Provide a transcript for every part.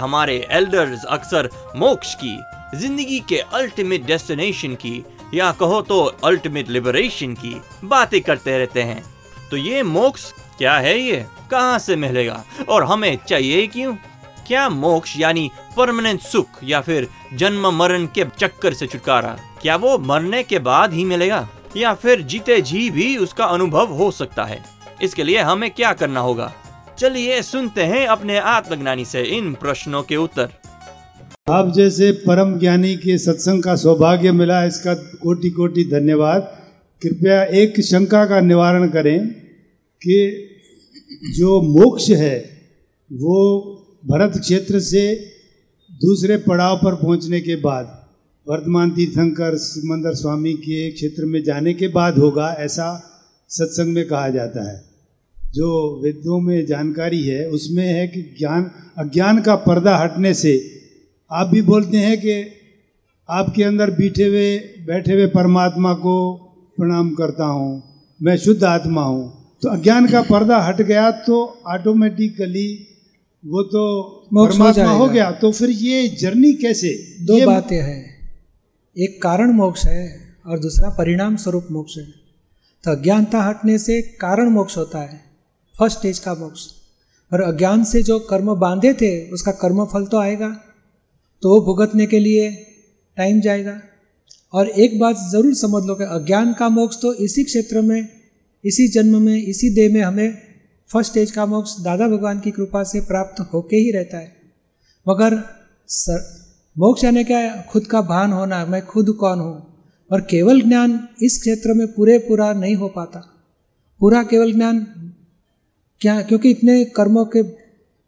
हमारे एल्डर्स अक्सर मोक्ष की, ज़िंदगी के अल्टीमेट डेस्टिनेशन की, या कहो तो अल्टीमेट लिबरेशन की बातें करते रहते हैं। तो ये मोक्ष क्या है ये? कहाँ से मिलेगा? और हमें चाहिए क्यों? क्या मोक्ष यानी परमानेंट सुख या फिर जन्म मरण के चक्कर से छुटकारा, क्या वो मरने के बाद ही मिलेगा? या फिर जीते जी भी उसका अनुभव हो सकता है? इसके लिए हमें क्या करना होगा? चलिए सुनते हैं अपने आत्मज्ञानी से इन प्रश्नों के उत्तर। आप जैसे परम ज्ञानी के सत्संग का सौभाग्य मिला, इसका कोटि कोटि धन्यवाद। कृपया एक शंका का निवारण करें कि जो मोक्ष है, वो भरत क्षेत्र से दूसरे पड़ाव पर पहुँचने के बाद, वर्तमान तीर्थंकर सिमंदर स्वामी के क्षेत्र में जाने के बाद होगा, ऐसा सत्संग में कहा जाता है। जो वेदों में जानकारी है उसमें है कि ज्ञान अज्ञान का पर्दा हटने से आप भी बोलते हैं कि आपके अंदर बैठे हुए बैठे हुए परमात्मा को प्रणाम करता हूँ मैं शुद्ध आत्मा हूँ। तो अज्ञान का पर्दा हट गया तो ऑटोमेटिकली वो तो मोक्ष हो परमात्मा हो गया। तो फिर ये जर्नी कैसे? दो बातें हैं। एक कारण मोक्ष है और दूसरा परिणाम स्वरूप मोक्ष है। तो अज्ञानता हटने से कारण मोक्ष होता है। फ़र्स्ट स्टेज का मोक्ष। और अज्ञान से जो कर्म बांधे थे, उसका कर्म फल तो आएगा। तो वो भुगतने के लिए टाइम जाएगा। और एक बात ज़रूर समझ लो कि अज्ञान का मोक्ष तो इसी क्षेत्र में, इसी जन्म में, इसी देह में हमें फ़र्स्ट स्टेज का मोक्ष दादा भगवान की कृपा से प्राप्त होके ही रहता है। मगर सर, मोक्ष यानी क्या? खुद का भान होना, मैं खुद कौन हूँ? और केवल ज्ञान इस क्षेत्र में पूरे पूरा नहीं हो पाता। पूरा केवल ज्ञान क्या, क्योंकि इतने कर्मों के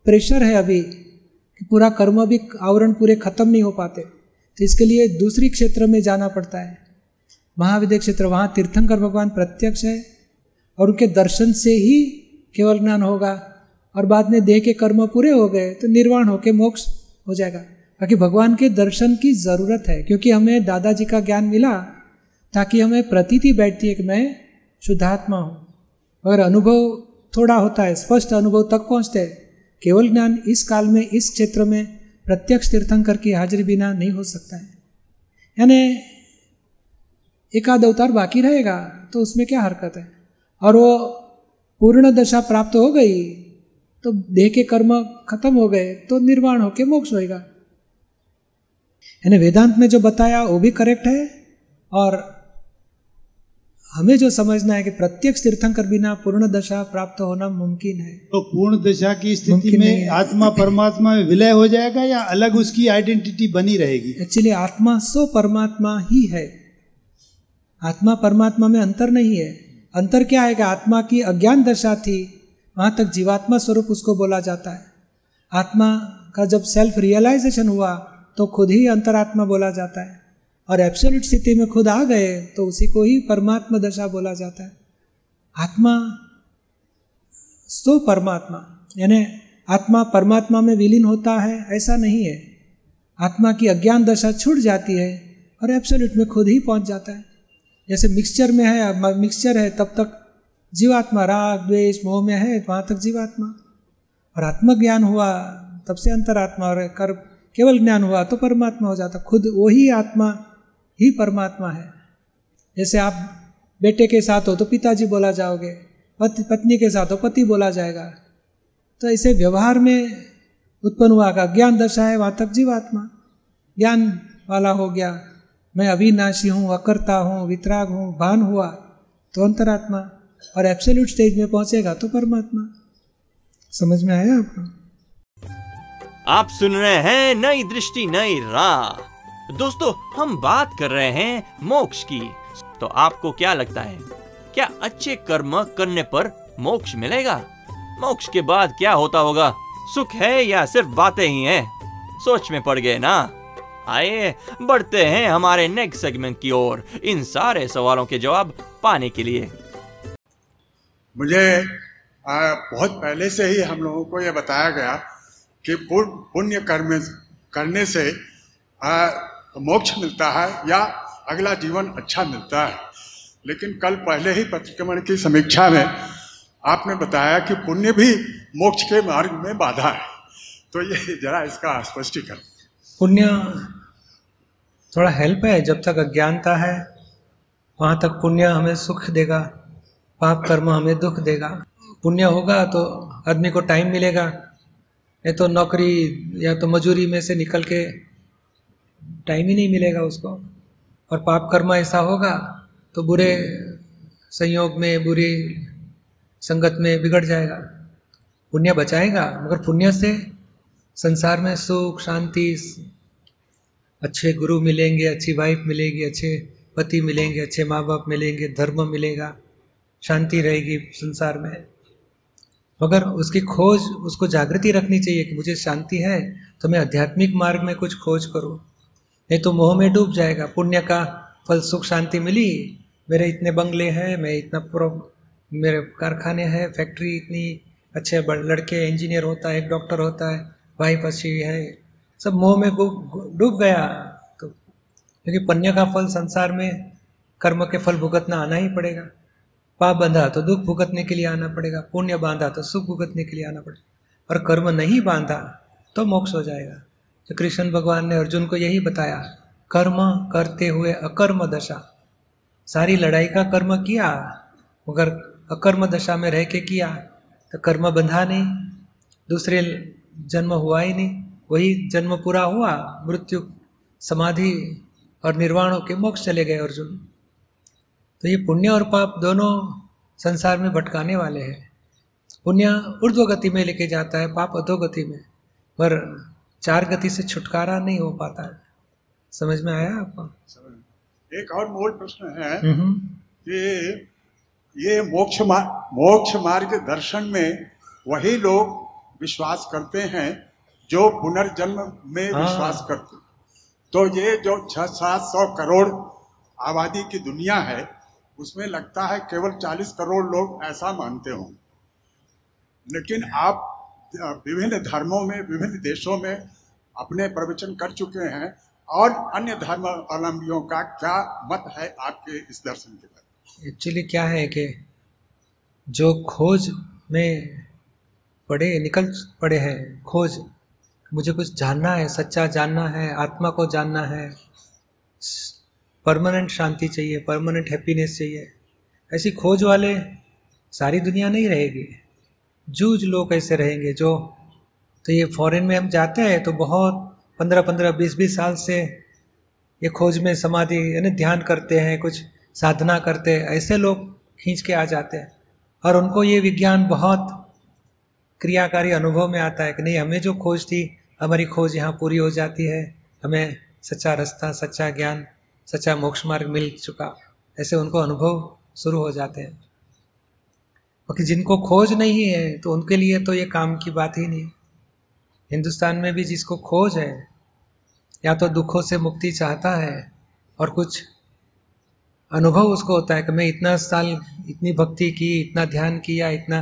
प्रेशर है अभी, कि पूरा कर्म भी, आवरण पूरे खत्म नहीं हो पाते। तो इसके लिए दूसरी क्षेत्र में जाना पड़ता है। महाविद्य क्षेत्र, वहाँ तीर्थंकर भगवान प्रत्यक्ष है, और उनके दर्शन से ही केवल ज्ञान होगा, और बाद में देह के कर्म पूरे हो गए तो निर्वाण होके मोक्ष हो जाएगा। बाकी भगवान के दर्शन की ज़रूरत है, क्योंकि हमें दादाजी का ज्ञान मिला, ताकि हमें प्रतीति बैठती है कि मैं शुद्धात्मा हूँ। मगर अनुभव थोड़ा होता है, स्पष्ट अनुभव तक पहुँचते हैं। केवल ज्ञान इस काल में, इस क्षेत्र में प्रत्यक्ष तीर्थंकर की हाजिरी बिना नहीं हो सकता है। यानी एक आध अवतार बाकी रहेगा तो उसमें क्या हरकत है? और वो पूर्ण दशा प्राप्त हो गई तो देह के कर्म खत्म हो गए तो निर्वाण होके मोक्ष होएगा। यानी वेदांत में जो बताया, वो भी करेक्ट है, और हमें जो समझना है कि प्रत्यक्ष तीर्थंकर बिना पूर्ण दशा प्राप्त होना मुमकिन है। तो पूर्ण दशा की स्थिति में आत्मा परमात्मा में विलय हो जाएगा या अलग उसकी आइडेंटिटी बनी रहेगी? एक्चुअली आत्मा सो परमात्मा ही है। आत्मा परमात्मा में अंतर नहीं है। अंतर क्या है कि आत्मा की अज्ञान दशा थी वहाँ तक जीवात्मा स्वरूप उसको बोला जाता है। आत्मा का जब सेल्फ रियलाइजेशन हुआ तो खुद ही अंतरात्मा बोला जाता है। और एब्सोल्यूट स्थिति में खुद आ गए तो उसी को ही परमात्मा दशा बोला जाता है। आत्मा, सो परमात्मा, यानी आत्मा परमात्मा में विलीन होता है, ऐसा नहीं है। आत्मा की अज्ञान दशा छूट जाती है और एब्सोल्यूट में खुद ही पहुँच जाता है। जैसे मिक्सचर में है मिक्सचर है, तब तक जीवात्मा, राग, द्वेष, मोह में है, वहाँ तक जीवात्मा। और आत्मज्ञान हुआ, तब से अंतरात्मा और कर केवल ज्ञान हुआ तो परमात्मा हो जाता, खुद वही आत्मा ही परमात्मा है। जैसे आप बेटे के साथ हो तो पिताजी बोला जाओगे, पति, पत्नी के साथ हो पति बोला जाएगा। तो ऐसे व्यवहार में उत्पन्न हुआ का ज्ञान दशा है, वहाँ तक जीवात्मा। ज्ञान वाला हो गया, मैं अविनाशी हूँ, अकर्ता हूँ, वितराग हूँ, भान हुआ तो अंतरात्मा। और एब्सोल्यूट स्टेज में पहुंचेगा तो परमात्मा। समझ में आया आपको? आप सुन रहे हैं नई दृष्टि, नई राह। दोस्तों हम बात कर रहे हैं मोक्ष की। तो आपको क्या लगता है क्या अच्छे कर्म करने पर मोक्ष मिलेगा? मोक्ष के बाद क्या होता होगा? सुख है या सिर्फ़ बातें ही हैं? सोच में पड़ गए ना? आइए बढ़ते हैं हमारे नेक्स्ट सेगमेंट की ओर इन सारे सवालों के जवाब पाने के लिए। मुझे आ, बहुत पहले से ही हम लोगों को यह बताया गया कि पुण्य कर्म करने से आ, मोक्ष मिलता है या अगला जीवन अच्छा मिलता है। लेकिन कल पहले ही पत्रक्रमण की समीक्षा में आपने बताया कि पुण्य भी मोक्ष के मार्ग में बाधा है। तो ये जरा इसका स्पष्टीकरण। पुण्य थोड़ा हेल्प है, जब तक अज्ञानता है, वहाँ तक पुण्य हमें सुख देगा, पाप कर्म हमें दुख देगा। पुण्य होगा तो आदमी को टाइम मिलेगा, नहीं तो नौकरी या तो मजूरी में से निकल के टाइम ही नहीं मिलेगा उसको। और पाप कर्म ऐसा होगा तो बुरे संयोग में, बुरी संगत में बिगड़ जाएगा। पुण्य बचाएगा, मगर पुण्य से संसार में सुख, शांति, अच्छे गुरु मिलेंगे, अच्छी वाइफ मिलेगी, अच्छे पति मिलेंगे, अच्छे माँ बाप मिलेंगे, धर्म मिलेगा, शांति रहेगी संसार में। मगर उसकी खोज, उसको जागृति रखनी चाहिए कि मुझे शांति है तो मैं आध्यात्मिक मार्ग में कुछ खोज करूँ। नहीं तो मोह में डूब जाएगा। पुण्य का फल, सुख, शांति मिली। मेरे इतने बंगले हैं, मैं इतना प्रो, मेरे कारखाने हैं, फैक्ट्री इतनी अच्छे लड़के, इंजीनियर होता है, एक डॉक्टर होता है, भाई अच्छी है, सब मोह में डूब गया। तो क्योंकि पुण्य का फल संसार में कर्म के फल भुगतना आना ही पड़ेगा। पाप बंधा तो दुख भुगतने के लिए आना पड़ेगा, पुण्य बांधा तो सुख भुगतने के लिए आना पड़ेगा। और कर्म नहीं बांधा तो मोक्ष हो जाएगा। तो कृष्ण भगवान ने अर्जुन को यही बताया, कर्म करते हुए अकर्म दशा। सारी लड़ाई का कर्म किया, मगर अकर्म दशा में रह के किया तो कर्म बंधा नहीं, दूसरे जन्म हुआ ही नहीं, वही जन्म पूरा हुआ, मृत्यु, समाधि और निर्वाण के मोक्ष चले गए अर्जुन। तो ये पुण्य और पाप दोनों संसार में भटकाने वाले हैं। पुण्य ऊर्ध्व गति में लेके जाता है, पाप अधो गति में, पर चार गति से छुटकारा नहीं हो पाता है। समझ में आया आपको? एक और मूल प्रश्न है कि ये मोक्ष मार, मोक्ष मार्ग दर्शन में वही लोग विश्वास करते हैं जो पुनर्जन्म में हाँ। विश्वास करते तो ये जो छह सात सौ करोड़ आबादी की दुनिया है उसमें लगता है केवल 40 करोड़ लोग ऐसा मानते हों लेकिन आप विभिन्न धर्मों में, विभिन्न देशों में अपने प्रवचन कर चुके हैं और अन्य धर्म अवलंबियों का क्या मत है आपके इस दर्शन के बारे एक्चुअली क्या है कि जो खोज में पड़े, निकल पड़े हैं, खोज, मुझे कुछ जानना है, सच्चा जानना है, आत्मा को जानना है, परमानेंट शांति चाहिए, परमानेंट हैप्पीनेस चाहिए, ऐसी खोज वाले सारी दुनिया नहीं रहेगी। जूझ लोग ऐसे रहेंगे जो तो ये फॉरेन में हम जाते हैं तो बहुत पंद्रह पंद्रह, बीस बीस साल से ये खोज में समाधि, यानी ध्यान करते हैं, कुछ साधना करते हैं, ऐसे लोग खींच के आ जाते हैं। और उनको ये विज्ञान बहुत क्रियाकारी अनुभव में आता है कि नहीं, हमें जो खोज थी, हमारी खोज यहाँ पूरी हो जाती है, हमें सच्चा रास्ता, सच्चा ज्ञान, सच्चा मोक्ष मार्ग मिल चुका, ऐसे उनको अनुभव शुरू हो जाते हैं। बाकी जिनको खोज नहीं है तो उनके लिए तो ये काम की बात ही नहीं। हिंदुस्तान में भी जिसको खोज है, या तो दुखों से मुक्ति चाहता है, और कुछ अनुभव उसको होता है कि मैं इतना साल इतनी भक्ति की, इतना ध्यान किया, इतना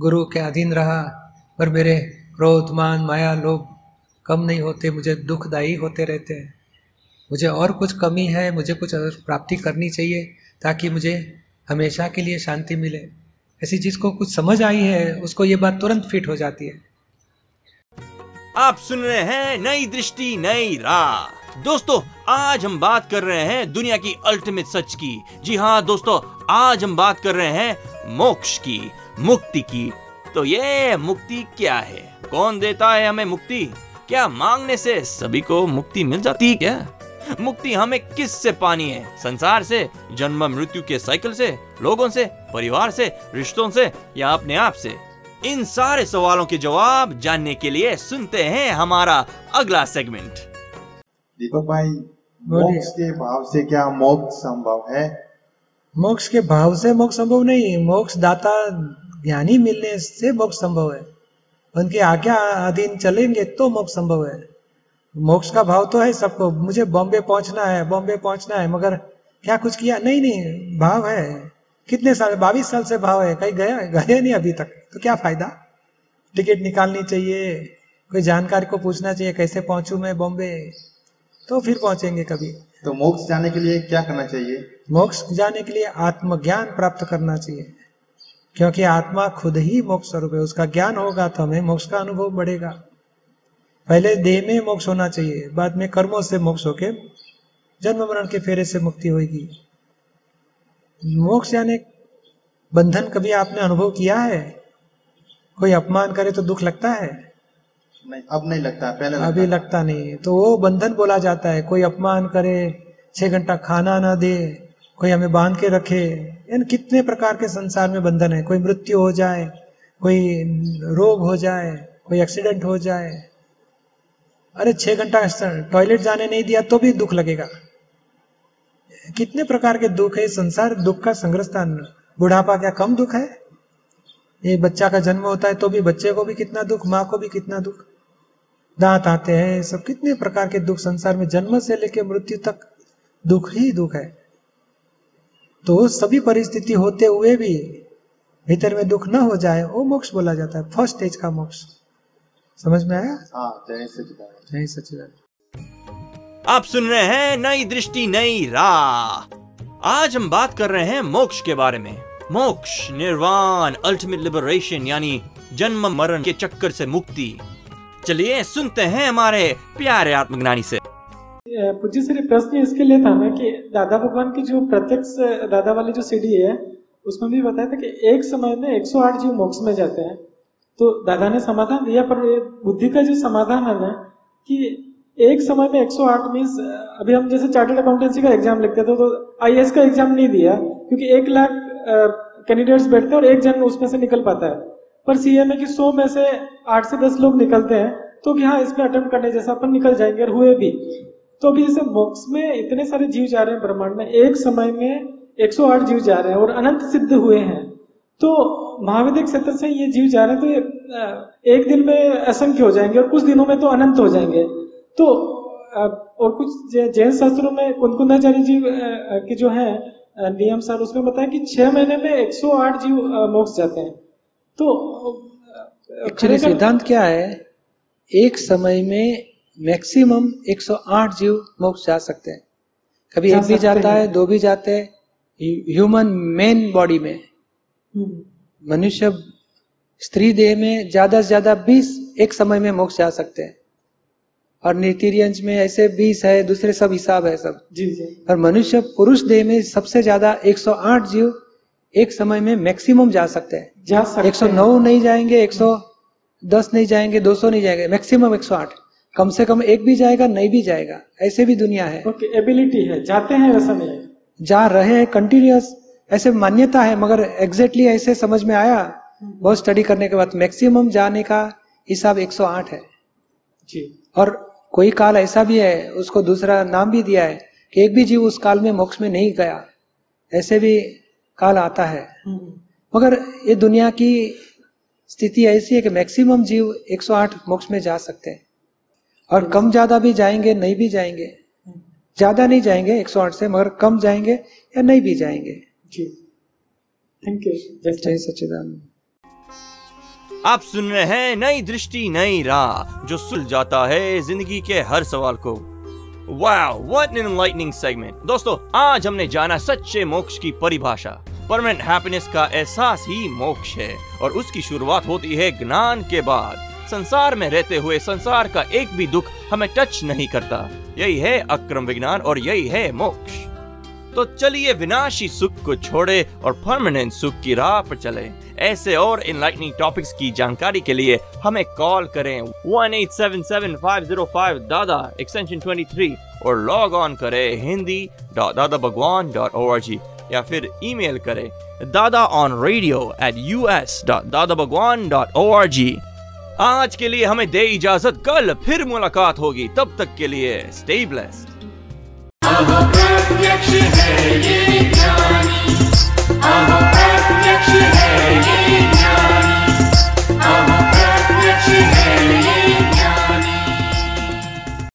गुरु के अधीन रहा, पर मेरे क्रोध, मान, माया, लोभ कम नहीं होते, मुझे दुखदायी होते रहते हैं। मुझे और कुछ कमी है, मुझे कुछ प्राप्ति करनी चाहिए, ताकि मुझे हमेशा के लिए शांति मिले। ऐसी चीज़ को कुछ समझ आई है, उसको ये बात तुरंत फिट हो जाती है। आप सुन रहे हैं नई दृष्टि, नई राह। दोस्तों, आज हम बात कर रहे हैं दुनिया की अल्टीमेट सच की। जी हाँ दोस्तों, आज हम बात कर रहे हैं मोक्ष की, मुक्ति की। तो ये मुक्ति क्या है? कौन देता है हमें मुक्ति? क्या मांगने से सभी को मुक्ति मिल जाती है क्या? मुक्ति हमें किस से पानी है? संसार से जन्म मृत्यु के साइकिल से लोगों से परिवार से रिश्तों से या अपने आप से? इन सारे सवालों के जवाब जानने के लिए सुनते हैं हमारा अगला सेगमेंट दीपक भाई मोक्ष के भाव से क्या मोक्ष संभव है? मोक्ष के भाव से मोक्ष संभव नहीं मोक्ष दाता ज्ञानी मिलने से मोक्ष संभव है। उनके आज्ञा अधीन चलेंगे तो मोक्ष संभव है। मोक्ष का भाव तो है सबको। मुझे बॉम्बे पहुँचना है बॉम्बे पहुँचना है मगर क्या कुछ किया? नहीं नहीं भाव है। कितने साल बाईस साल से भाव है कहीं गया गए नहीं अभी तक। तो क्या फ़ायदा? टिकट निकालनी चाहिए कोई जानकारी को पूछना चाहिए कैसे पहुंचू मैं बॉम्बे? तो फिर पहुँचेंगे कभी। तो मोक्ष जाने के लिए क्या करना चाहिए? मोक्ष जाने के लिए आत्मज्ञान प्राप्त करना चाहिए क्योंकि आत्मा खुद ही मोक्ष स्वरूप है। उसका ज्ञान होगा तो हमें मोक्ष का अनुभव बढ़ेगा। पहले देह में मोक्ष होना चाहिए बाद में कर्मों से मोक्ष होके जन्म मरण के फेरे से मुक्ति होगी मोक्ष यानी बंधन कभी आपने अनुभव किया है? कोई अपमान करे तो दुख लगता है? नहीं अब नहीं लगता पहले लगता अभी लगता नहीं तो वो बंधन बोला जाता है कोई अपमान करे छह घंटा खाना ना दे कोई हमें बाँध के रखे। इन कितने प्रकार के संसार में बंधन है। कोई मृत्यु हो जाए कोई रोग हो जाए कोई एक्सीडेंट हो जाए अरे छह घंटा टॉयलेट जाने नहीं दिया तो भी दुख लगेगा। कितने प्रकार के दुख है, संसार दुख का संग्रस्थान बुढ़ापा क्या कम दुख है? ये बच्चा का जन्म होता है तो भी बच्चे को भी कितना दुख, माँ को भी कितना दुख। दांत आते हैं सब कितने प्रकार के दुख संसार में जन्म से लेकर मृत्यु तक दुख ही दुख है। तो सभी परिस्थिति होते हुए भी, भीतर में दुख न हो जाए, वो मोक्ष बोला जाता है, फ़र्स्ट स्टेज का मोक्ष। समझ में आया? हाँ जय सचिदानंद जय आप सुन रहे हैं नई दृष्टि नई राह। आज हम बात कर रहे हैं मोक्ष के बारे में। मोक्ष निर्वाण अल्टीमेट लिबरेशन यानी जन्म मरण के चक्कर से मुक्ति। चलिए सुनते हैं हमारे प्यारे आत्मज्ञानी से। पूज्य श्री प्रश्न इसके लिए था ना कि दादा भगवान की जो प्रत्यक्ष दादा वाली जो सीढ़ी है उसमें भी बताया था कि एक समय में 108 जीव मोक्ष में जाते हैं। तो दादा ने समाधान दिया, पर बुद्धि का जो समाधान है ना, कि एक समय में 108 मीन्स अभी हम जैसे चार्टर्ड अकाउंटेंसी का एग्ज़ाम लिखते थे तो आई का एग्ज़ाम नहीं दिया, क्योंकि एक लाख कैंडिडेट्स बैठते हैं और एक जन उसमें से निकल पाता है। पर सीए में कि सौ में से आठ से दस लोग निकलते हैं तो कि हाँ इसमें अटेम्प्ट करने जैसा अपन निकल जाएँगे, और हुए भी। तो अभी जैसे मोक्ष में इतने सारे जीव जा रहे हैं ब्रह्मांड में, एक समय में 108 जीव जा रहे हैं, और अनंत सिद्ध हुए हैं। तो महाविद्य क्षेत्र से ये जीव जा रहे हैं तो एक दिन में असंख्य हो जाएँगे और कुछ दिनों में तो अनंत हो जाएँगे। तो और कुछ जैन शास्त्रों में कुंकुंदाचार्य जी के जो है नियम सार उसमें बताया कि छह महीने में 108 जीव मोक्ष जाते हैं। तो सिद्धांत क्या है? एक समय में मैक्सिमम 108 जीव मोक्ष जा सकते हैं। कभी एक भी जाता है। दो भी जाते हैं ह्यूमन मेन बॉडी में। मनुष्य स्त्री देह में ज़्यादा से ज़्यादा 20 एक समय में मोक्ष जा सकते हैं। और नीतिरियंज में ऐसे 20 है दूसरे सब हिसाब है सब। जी जी। और मनुष्य पुरुष देह में सबसे ज़्यादा 108 जीव एक समय में मैक्सिमम जा सकते हैं। जा सकते 109 नहीं जाएँगे 110 नहीं जाएँगे 200 नहीं जाएँगे मैक्सिमम 108 कम से कम एक भी जाएगा नहीं भी जाएगा। ऐसे भी दुनिया है। ओके एबिलिटी है। जाते हैं वैसा नहीं है? जा रहे हैं कंटिन्यूस ऐसे मान्यता है मगर एग्जैक्टली ऐसे समझ में आया बहुत स्टडी करने के बाद मैक्सिमम जाने का हिसाब 108 है। जी। और कोई काल ऐसा भी है उसको दूसरा नाम भी दिया है कि एक भी जीव उस काल में मोक्ष में नहीं गया ऐसे भी काल आता है। हम्म। मगर ये दुनिया की स्थिति ऐसी है कि मैक्सिमम जीव 108 मोक्ष में जा सकते हैं। और कम ज़्यादा भी जाएँगे नहीं भी जाएँगे। ज़्यादा नहीं जाएँगे 108 से मगर कम जाएँगे या नहीं भी जाएँगे। जी। थैंक यू जय सच्चिदानंद। आप सुन रहे हैं नई दृष्टि नई राह जो सुल जाता है ज़िंदगी के हर सवाल को। Wow what an enlightening segment दोस्तों आज हमने जाना सच्चे मोक्ष की परिभाषा। परमानेंट हैप्पीनेस का एहसास ही मोक्ष है और उसकी शुरुआत होती है ज्ञान के बाद। संसार में रहते हुए संसार का एक भी दुख हमें टच नहीं करता। यही है अक्रम विज्ञान और यही है मोक्ष। तो चलिए विनाशी सुख को छोड़े और परमानेंट सुख की राह पर चले। ऐसे और इनलाइटनिंग टॉपिक्स की जानकारी के लिए हमें कॉल करें। One eight seven seven five zero five Dada extension twenty three और लॉग ऑन करें हिंदी दादा Bhagwan dot O R G या फिर ईमेल करें Dada on radio at U S dot Dada Bhagwan dot O R G आज के लिए हमें दे इजाज़त, कल फिर मुलाकात होगी। तब तक के लिए स्टे ब्लेस्ड प्रत्यक्ष है ये ज्ञान